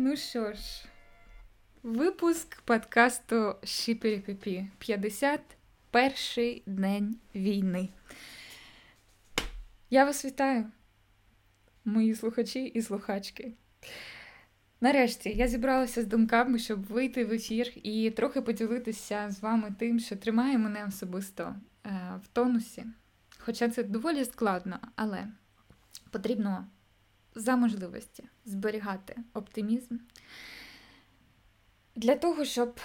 Ну що ж, випуск подкасту Шіперіпіпі. 51 день війни. Я вас вітаю, мої слухачі і слухачки. Нарешті я зібралася з думками, щоб вийти в ефір і трохи поділитися з вами тим, що тримає мене особисто е, в тонусі. Хоча це доволі складно, але потрібно за можливості зберігати оптимізм для того, щоб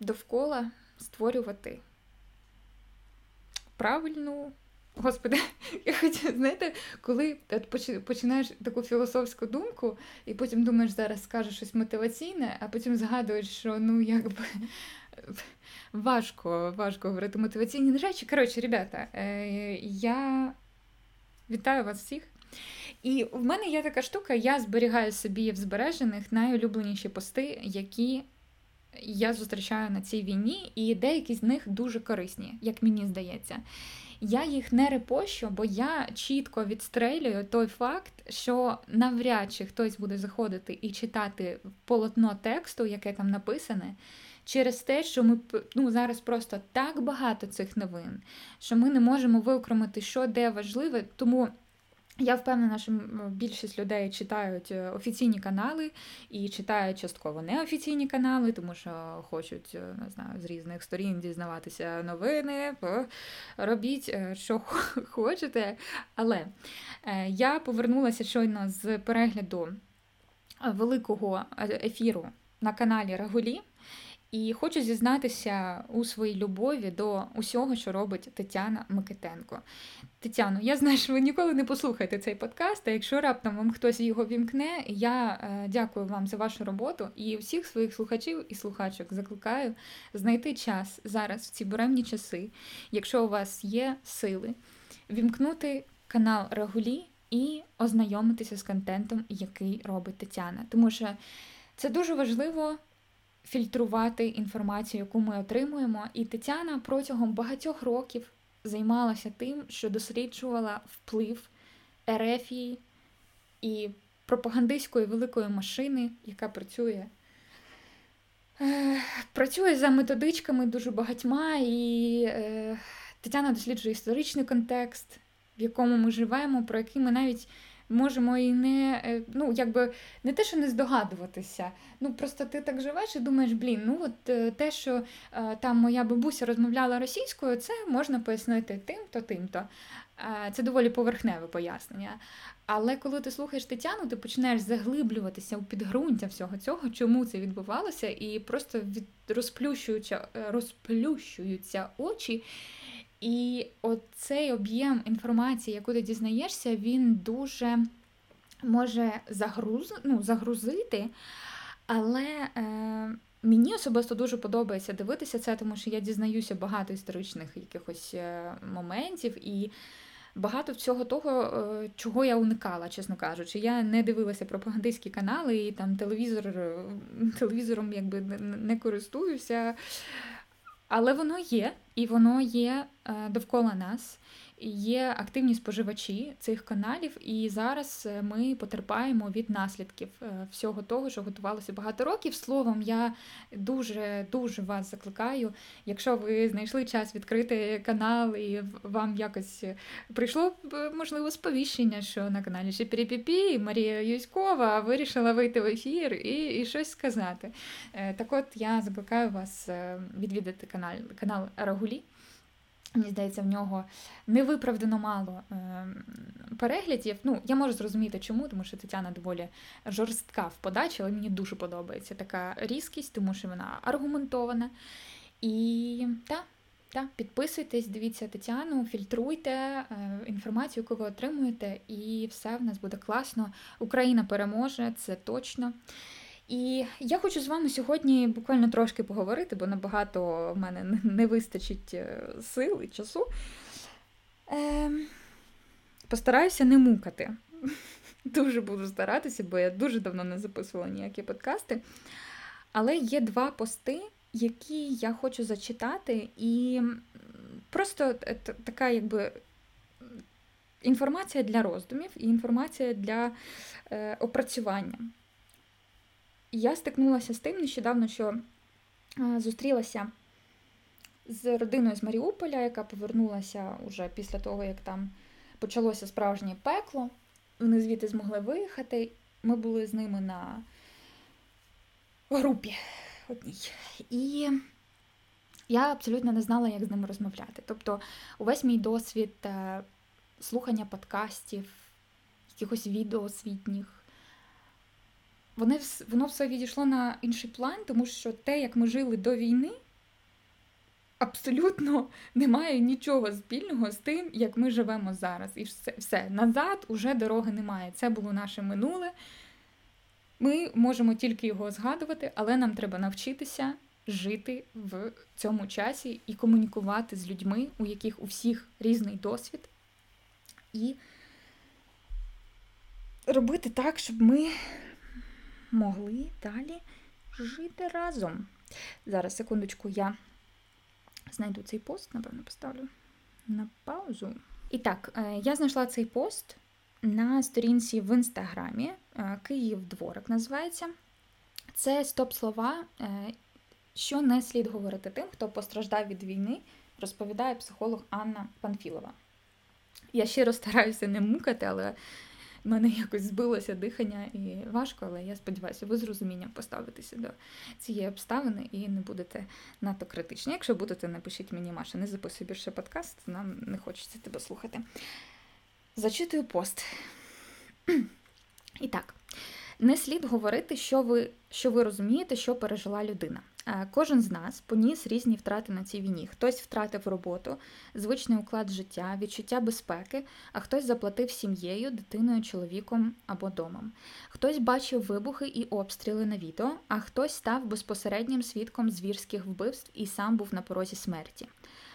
довкола створювати правильну. Господи, я хочу, знаєте, коли починаєш таку філософську думку, і потім думаєш, зараз скажеш щось мотиваційне, а потім згадуєш, що ну якби важко важко говорити мотиваційні речі. Коротше, ребята, е, я вітаю вас всіх. І в мене є така штука, я зберігаю собі в збережених найулюбленіші пости, які я зустрічаю на цій війні, і деякі з них дуже корисні, як мені здається. Я їх не репощу, бо я чітко відстрелюю той факт, що навряд чи хтось буде заходити і читати полотно тексту, яке там написане, через те, що ми ну, зараз просто так багато цих новин, що ми не можемо виокремити, що де важливе. Тому я впевнена, що більшість людей читають е, офіційні канали і читають частково неофіційні канали, тому що хочуть е, не знаю, з різних сторін дізнаватися новини. Робіть, е, що хочете. Але я повернулася щойно з перегляду великого ефіру на каналі Рагулі. І хочу зізнатися у своїй любові до усього, що робить Тетяна Микитенко. Тетяно, я знаю, що ви ніколи не послухаєте цей подкаст, а якщо раптом вам хтось його вімкне, я е, дякую вам за вашу роботу і всіх своїх слухачів і слухачок закликаю знайти час зараз в ці буремні часи, якщо у вас є сили, вімкнути канал Регулі і ознайомитися з контентом, який робить Тетяна. Тому що це дуже важливо фільтрувати інформацію, яку ми отримуємо. І Тетяна протягом багатьох років займалася тим, що досліджувала вплив Ерефії і пропагандистської великої машини, яка працює. Е, працює за методичками дуже багатьма, і е, Тетяна досліджує історичний контекст, в якому ми живемо, про який ми навіть можемо і не е, ну, якби не те, що не здогадуватися. Ну просто ти так живеш і думаєш, блін, ну от е, те, що е, там моя бабуся розмовляла російською, це можна пояснити тим-то, тим-то. Це доволі поверхневе пояснення. Але коли ти слухаєш Тетяну, ти починаєш заглиблюватися у підґрунтя всього цього, чому це відбувалося, і просто від розплющуються, розплющуються очі. І оцей об'єм інформації, яку ти дізнаєшся, він дуже може загруз, ну, загрузити. Але е, мені особисто дуже подобається дивитися це, тому що я дізнаюся багато історичних якихось е, моментів і багато всього того, е, чого я уникала, чесно кажучи. Я не дивилася пропагандистські канали і там телевізор, е, телевізором якби не користуюся. Але воно є, і воно є е, довкола нас є активні споживачі цих каналів, і зараз е, ми потерпаємо від наслідків е, всього того, що готувалося багато років. Словом, я дуже дуже вас закликаю. Якщо ви знайшли час відкрити канал, і вам якось прийшло можливо сповіщення, що на каналі Шепіріпіпі Марія Юськова вирішила вийти в ефір і, і щось сказати. Е, так от я закликаю вас відвідати канал канал Рагулі. Мені здається, в нього невиправдано мало е, переглядів. Ну, я можу зрозуміти, чому, тому що Тетяна доволі жорстка в подачі, але мені дуже подобається така різкість, тому що вона аргументована. І так, та, підписуйтесь, дивіться Тетяну, фільтруйте е, інформацію, яку ви отримуєте, і все в нас буде класно. Україна переможе, це точно. І я хочу з вами сьогодні буквально трошки поговорити, бо набагато в мене не вистачить е, сил і часу. Е, Постараюся не мукати. Дуже буду старатися, бо я дуже давно не записувала ніякі подкасти. Але є два пости, які я хочу зачитати, і просто така, якби. Інформація для роздумів і інформація для е, опрацювання. Я стикнулася з тим нещодавно, що зустрілася з родиною з Маріуполя, яка повернулася уже після того, як там почалося справжнє пекло. Вони звідти змогли виїхати. Ми були з ними на групі одній. І я абсолютно не знала, як з ними розмовляти. Тобто, увесь мій досвід е, слухання подкастів, якихось відео освітніх, вони, воно все відійшло на інший план, тому що те, як ми жили до війни, абсолютно не має нічого спільного з тим, як ми живемо зараз. І все, все. назад уже дороги немає. Це було наше минуле. Ми можемо тільки його згадувати, але нам треба навчитися жити в цьому часі і комунікувати з людьми, у яких у всіх різний досвід, і робити так, щоб ми могли далі жити разом. Зараз, секундочку, я знайду цей пост, напевно, поставлю на паузу. І так, е, я знайшла цей пост на сторінці в інстаграмі е, Київ Дворик називається. Це стоп-слова, е, що не слід говорити тим, хто постраждав від війни, розповідає психолог Анна Панфілова. Я щиро стараюся не мукати, але в мене якось збилося дихання і важко, але я сподіваюся, ви з розумінням поставитеся до цієї обставини і не будете надто критичні. Якщо будете, напишіть мені, Маша, не записуй більше подкаст, нам не хочеться тебе слухати. Зачитую пост. І так, не слід говорити, що ви що ви розумієте, що пережила людина. Е, кожен з нас поніс різні втрати на цій війні. Хтось втратив роботу, звичний уклад життя, відчуття безпеки, а хтось заплатив сім'єю, дитиною, чоловіком або домом. Хтось бачив вибухи і обстріли на відео, а хтось став безпосереднім свідком звірських вбивств і сам був на порозі смерті.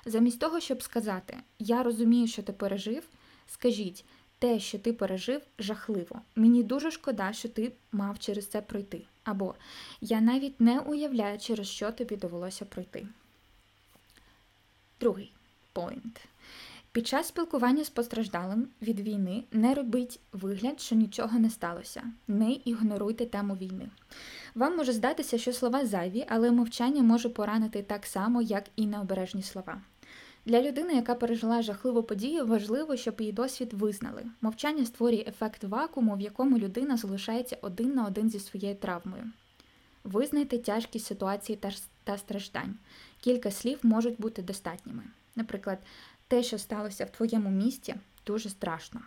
Замість того, щоб сказати Я розумію, що ти пережив, скажіть. Те, що ти пережив, жахливо. Мені дуже шкода, що ти мав через це пройти. Або я навіть не уявляю, через що тобі довелося пройти. Другий поінт. Під час спілкування з постраждалим від війни не робіть вигляд, що нічого не сталося. Не ігноруйте тему війни. Вам може здатися, що слова зайві, але мовчання може поранити так само, як і необережні слова. Для людини, яка пережила жахливу подію, важливо, щоб її досвід визнали. Мовчання створює ефект вакууму, в якому людина залишається один на один зі своєю травмою. Визнайте тяжкість ситуації та страждань. Кілька слів можуть бути достатніми. Наприклад, те, що сталося в твоєму місті, дуже страшно.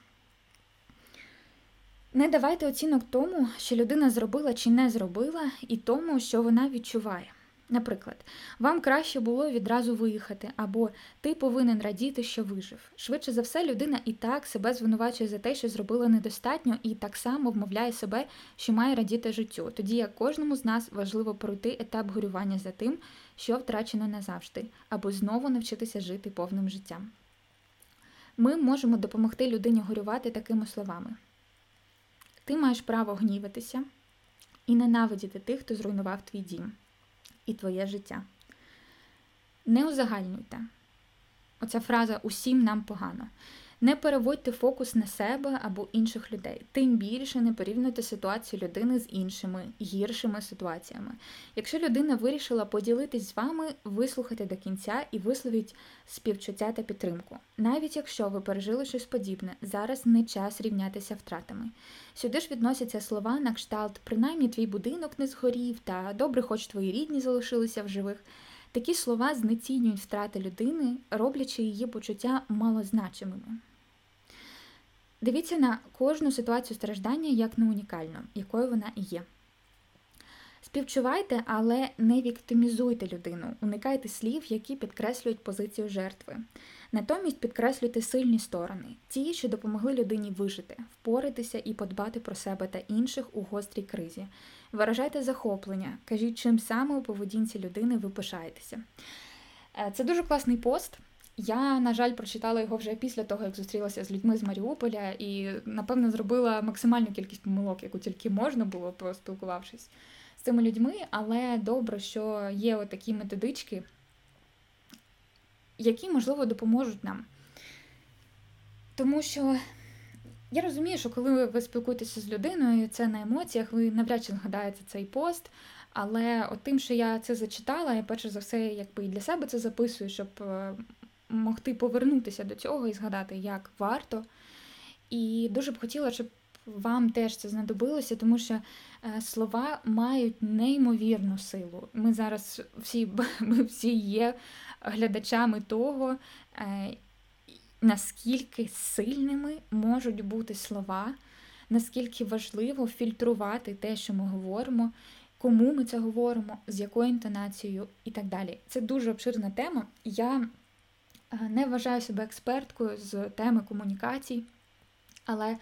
Не давайте оцінок тому, що людина зробила чи не зробила, і тому, що вона відчуває. Наприклад, вам краще було відразу виїхати, або ти повинен радіти, що вижив. Швидше за все, людина і так себе звинувачує за те, що зробила недостатньо, і так само вмовляє себе, що має радіти життю. Тоді як кожному з нас важливо пройти етап горювання за тим, що втрачено назавжди, або знову навчитися жити повним життям. Ми можемо допомогти людині горювати такими словами: Ти маєш право гніватися і ненавидіти тих, хто зруйнував твій дім і твоє життя. Не узагальнюйте. Оця фраза усім нам погано. Не переводьте фокус на себе або інших людей. Тим більше не порівнюйте ситуацію людини з іншими гіршими ситуаціями. Якщо людина вирішила поділитись з вами, вислухайте до кінця і висловіть співчуття та підтримку. Навіть якщо ви пережили щось подібне, зараз не час рівнятися втратами. Сюди ж відносяться слова на кшталт, принаймні твій будинок не згорів, та добре, хоч твої рідні залишилися в живих. Такі слова знецінюють втрати людини, роблячи її почуття малозначимими. Дивіться на кожну ситуацію страждання як на унікальну, якою вона і є. Співчувайте, але не віктимізуйте людину, уникайте слів, які підкреслюють позицію жертви. Натомість підкреслюйте сильні сторони, ті, що допомогли людині вижити, впоратися і подбати про себе та інших у гострій кризі. Виражайте захоплення, кажіть, чим саме у поведінці людини ви пишаєтеся. Е, це дуже класний пост. Я, на жаль, прочитала його вже після того, як зустрілася з людьми з Маріуполя, і, напевно, зробила максимальну кількість помилок, яку тільки можна було, поспілкувавшись з цими людьми. Але добре, що є такі методички, які, можливо, допоможуть нам. Тому що Я розумію, що коли ви спілкуєтеся з людиною, це на емоціях, ви навряд чи згадаєте цей пост. Але от тим, що я це зачитала, я перше за все, якби і для себе це записую, щоб е, могти повернутися до цього і згадати, як варто. І дуже б хотіла, щоб вам теж це знадобилося, тому що е, слова мають неймовірну силу. Ми зараз всі ми всі є глядачами того, е, наскільки сильними можуть бути слова, наскільки важливо фільтрувати те, що ми говоримо, кому ми це говоримо, з якою інтонацією і так далі. Це дуже обширна тема. Я не вважаю себе експерткою з теми комунікацій, але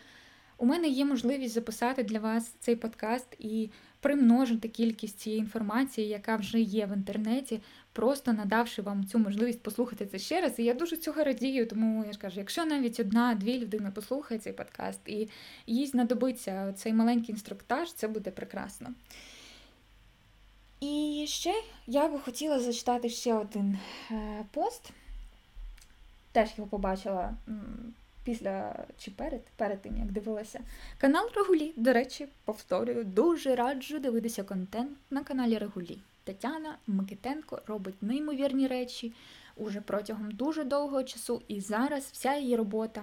у мене є можливість записати для вас цей подкаст і примножити кількість цієї інформації, яка вже є в інтернеті, просто надавши вам цю можливість послухати це ще раз. І я дуже цього радію, тому я ж кажу, якщо навіть одна-дві людини послухає цей подкаст і їй знадобиться цей маленький інструктаж, це буде прекрасно. І ще я би хотіла зачитати ще один е, пост. Теж його побачила після чи перед перед тим, як дивилася. Канал Регулі, до речі, повторюю, дуже раджу дивитися контент на каналі Регулі. Тетяна Микитенко робить неймовірні речі уже протягом дуже довгого часу, і зараз вся її робота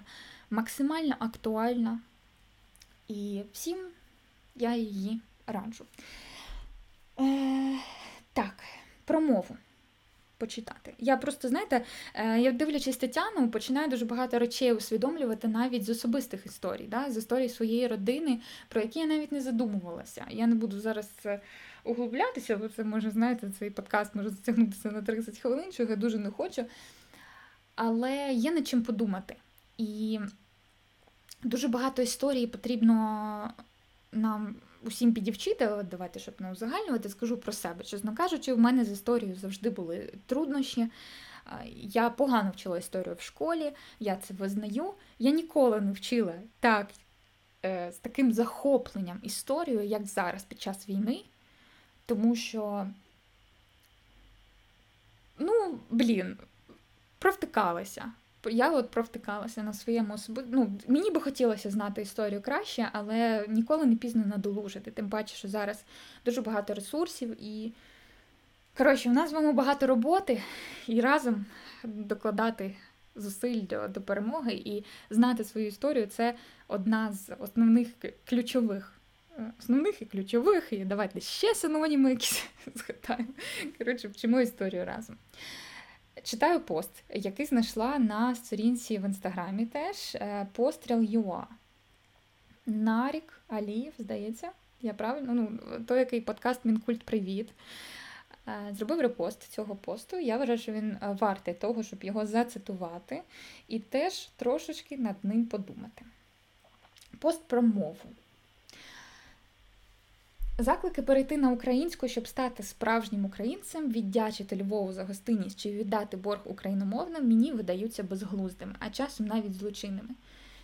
максимально актуальна. І всім я її раджу. Е, Так, про мову почитати. Я просто, знаєте, е, я дивлячись Тетяну, починаю дуже багато речей усвідомлювати навіть з особистих історій, да, з історій своєї родини, про які я навіть не задумувалася. Я не буду зараз углублятися, бо це може, знаєте, цей подкаст може затягнутися на 30 хвилин, чого я дуже не хочу. Але є над чим подумати. І дуже багато історій потрібно нам усім підівчити, от давайте, щоб не узагальнювати, скажу про себе. Чесно кажучи, в мене з історією завжди були труднощі. Я погано вчила історію в школі, я це визнаю. Я ніколи не вчила так, е, з таким захопленням історію, як зараз під час війни, тому що, ну, блін, провтикалася я от провтикалася на своєму особи... Ну, Мені би хотілося знати історію краще, але ніколи не пізно надолужити. Тим паче, що зараз дуже багато ресурсів і. Коротше, у нас з вами багато роботи і разом докладати зусиль до, до перемоги і знати свою історію це одна з основних ключових. Е, основних і ключових, і давайте ще синоніми якісь згадаємо. Коротше, вчимо історію разом. Читаю пост, який знайшла на сторінці в інстаграмі теж е, постріл ЮА. Нарік Алієв, здається, я правильно, ну, той, який подкаст Мінкульт Привіт. Е, зробив репост цього посту. Я вважаю, що він е, вартий того, щоб його зацитувати, і теж трошечки над ним подумати. Пост про мову. Заклики перейти на українську, щоб стати справжнім українцем, віддячити Львову за гостинність чи віддати борг україномовним, мені видаються безглуздими, а часом навіть злочинними.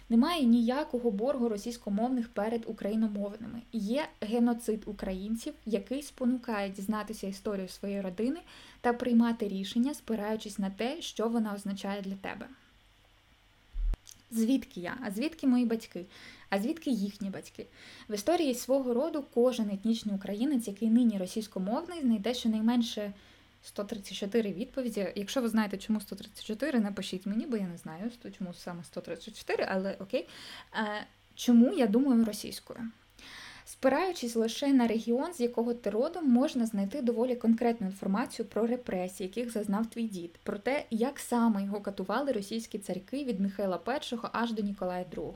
Немає ніякого боргу російськомовних перед україномовними. Є геноцид українців, який спонукає дізнатися історію своєї родини та приймати рішення, спираючись на те, що вона означає для тебе. Звідки я? А звідки мої батьки? А звідки їхні батьки? В історії свого роду кожен етнічний українець, який нині російськомовний, знайде щонайменше 134 відповіді. Якщо ви знаєте, чому 134, напишіть мені, бо я не знаю, чому саме 134, але окей. Е, чому я думаю російською? Спираючись лише на регіон, з якого ти родом, можна знайти доволі конкретну інформацію про репресії, яких зазнав твій дід, про те, як саме його катували російські царьки від Михайла І аж до Ніколая II,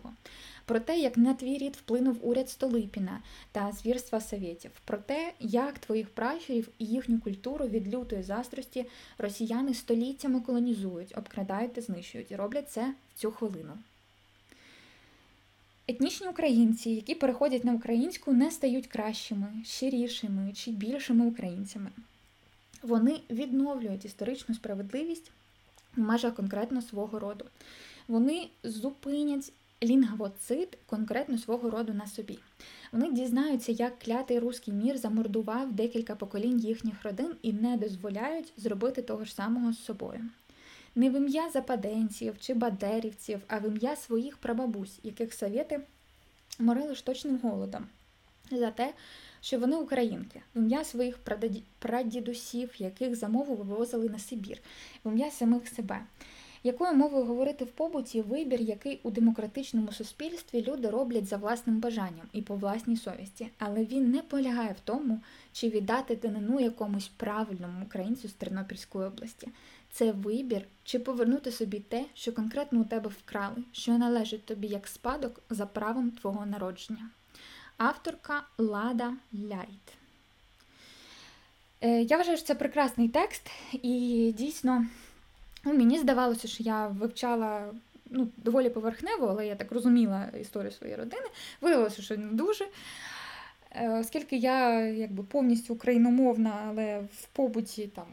про те, як на твій рід вплинув уряд Столипіна та звірства совєтів, про те, як твоїх пращурів і їхню культуру від лютої застрості росіяни століттями колонізують, обкрадають та знищують. І роблять це в цю хвилину. Етнічні українці, які переходять на українську, не стають кращими, щирішими чи більшими українцями. Вони відновлюють історичну справедливість в межах конкретно свого роду. Вони зупинять лінгвоцид конкретно свого роду на собі. Вони дізнаються, як клятий руський мір замордував декілька поколінь їхніх родин і не дозволяють зробити того ж самого з собою. Не в ім'я западенців чи бадерівців, а в ім'я своїх прабабусь, яких совєти морили штучним голодом за те, що вони українки, в ім'я своїх прадідусів, яких за мову вивозили на Сибір, в ім'я самих себе. Якою мовою говорити в побуті вибір, який у демократичному суспільстві люди роблять за власним бажанням і по власній совісті, але він не полягає в тому, чи віддати данину якомусь правильному українцю з Тернопільської області. Це вибір, чи повернути собі те, що конкретно у тебе вкрали, що належить тобі як спадок за правом твого народження. Авторка Лада Ляйт. Е, я вважаю, що це прекрасний текст, і дійсно ну, мені здавалося, що я вивчала ну, доволі поверхнево, але я так розуміла історію своєї родини. Виявилося, що не дуже. Е, оскільки я якби повністю україномовна, але в побуті там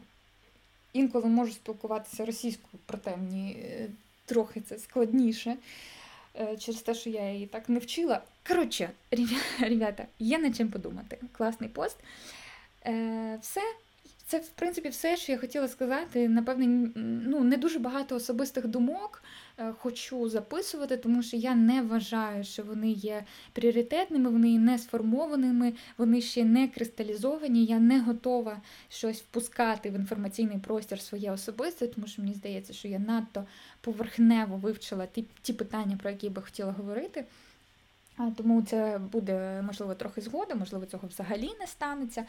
інколи можу спілкуватися російською, проте мені е, трохи це складніше. Е, через те, що я її так не вчила. Коротше, ребята, є над чим подумати. Класний пост. Е, все. Це, в принципі, все, що я хотіла сказати. Напевне, ну, не дуже багато особистих думок е, хочу записувати, тому що я не вважаю, що вони є пріоритетними, вони не сформованими, вони ще не кристалізовані. Я не готова щось впускати в інформаційний простір своє особисте, тому що мені здається, що я надто поверхнево вивчила ті, ті питання, про які би хотіла говорити. Тому це буде, можливо, трохи згодом, можливо, цього взагалі не станеться.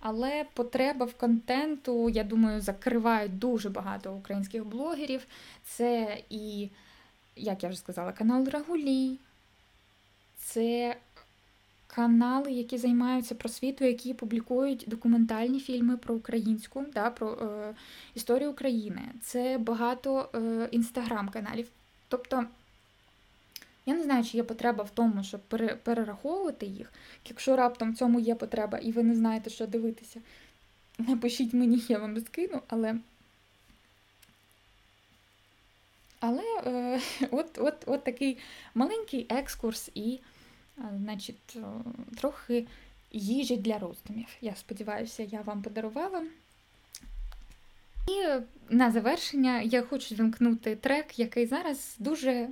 Але потреба в контенту, я думаю, закривають дуже багато українських блогерів. Це і, як я вже сказала, канал Рагулі, це канали, які займаються просвітою, які публікують документальні фільми про українську, да, про е, історію України. Це багато е, інстаграм-каналів. Тобто. Я не знаю, чи є потреба в тому, щоб перераховувати їх. Якщо раптом в цьому є потреба, і ви не знаєте, що дивитися, напишіть мені, я вам скину, але. Але е, от от, от такий маленький екскурс і, е, значить, трохи їжі для роздумів. Я сподіваюся, я вам подарувала. І на завершення я хочу вимкнути трек, який зараз дуже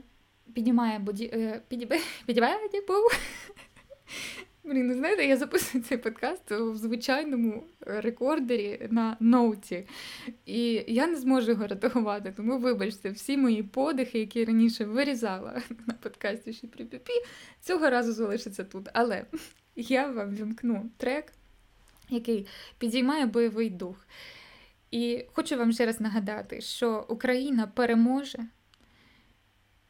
піднімає боді... Е, підібає був. Блін, ну знаєте, я записую цей подкаст в звичайному рекордері на ноуті. І я не зможу його редагувати, тому вибачте, всі мої подихи, які раніше вирізала на подкасті Шіпріпіпі, цього разу залишаться тут. Але я вам вімкну трек, який підіймає бойовий дух. І хочу вам ще раз нагадати, що Україна переможе.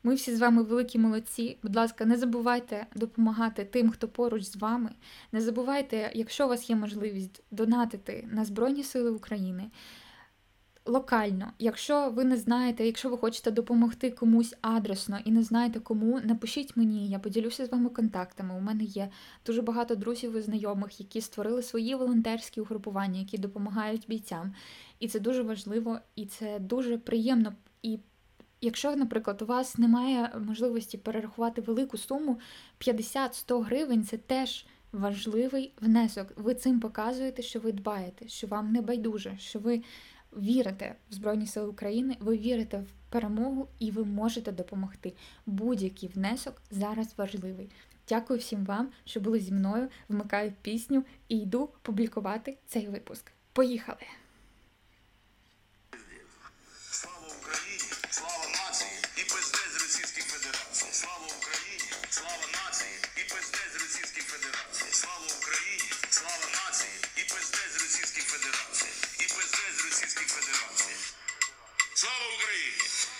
Ми всі з вами великі молодці. Будь ласка, не забувайте допомагати тим, хто поруч з вами. Не забувайте, якщо у вас є можливість донатити на Збройні Сили України. Локально, якщо ви не знаєте, якщо ви хочете допомогти комусь адресно і не знаєте кому, напишіть мені, я поділюся з вами контактами. У мене є дуже багато друзів і знайомих, які створили свої волонтерські угрупування, які допомагають бійцям. І це дуже важливо, і це дуже приємно і Якщо, наприклад, у вас немає можливості перерахувати велику суму, 50-100 гривень це теж важливий внесок. Ви цим показуєте, що ви дбаєте, що вам не байдуже, що ви вірите в Збройні Сили України, ви вірите в перемогу і ви можете допомогти. Будь-який внесок зараз важливий. Дякую всім вам, що були зі мною. Вмикаю пісню і йду публікувати цей випуск. Поїхали! Слава Україні!